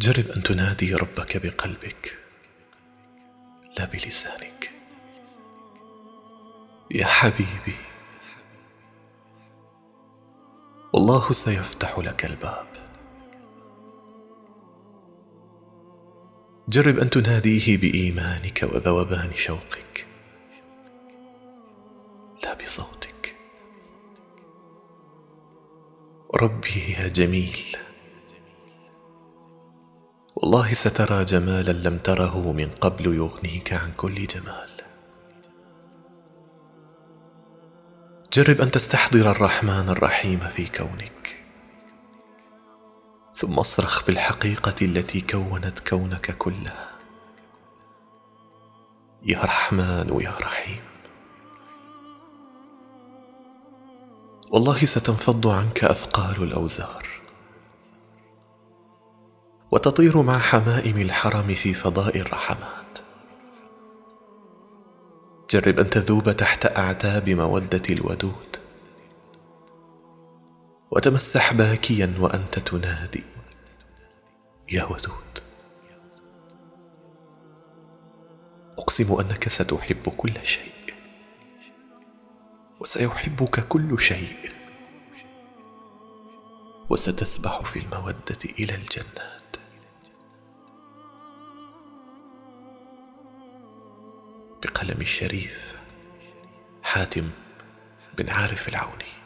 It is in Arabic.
جرب أن تنادي ربك بقلبك لا بلسانك. يا حبيبي والله سيفتح لك الباب. جرب أن تناديه بإيمانك وذوبان شوقك لا بصوتك. ربي يا جميل. والله سترى جمالا لم تره من قبل يغنيك عن كل جمال. جرب أن تستحضر الرحمن الرحيم في كونك ثم اصرخ بالحقيقة التي كونت كونك كله يا رحمن يا رحيم. والله ستنفض عنك أثقال الأوزار. وتطير مع حمائم الحرم في فضاء الرحمات. جرب أن تذوب تحت أعتاب مودة الودود. وتمسح باكيا وأنت تنادي. يا ودود. أقسم أنك ستحب كل شيء. وسيحبك كل شيء. وستسبح في المودة إلى الجنات بقلم الشريف حاتم بن عارف العوني.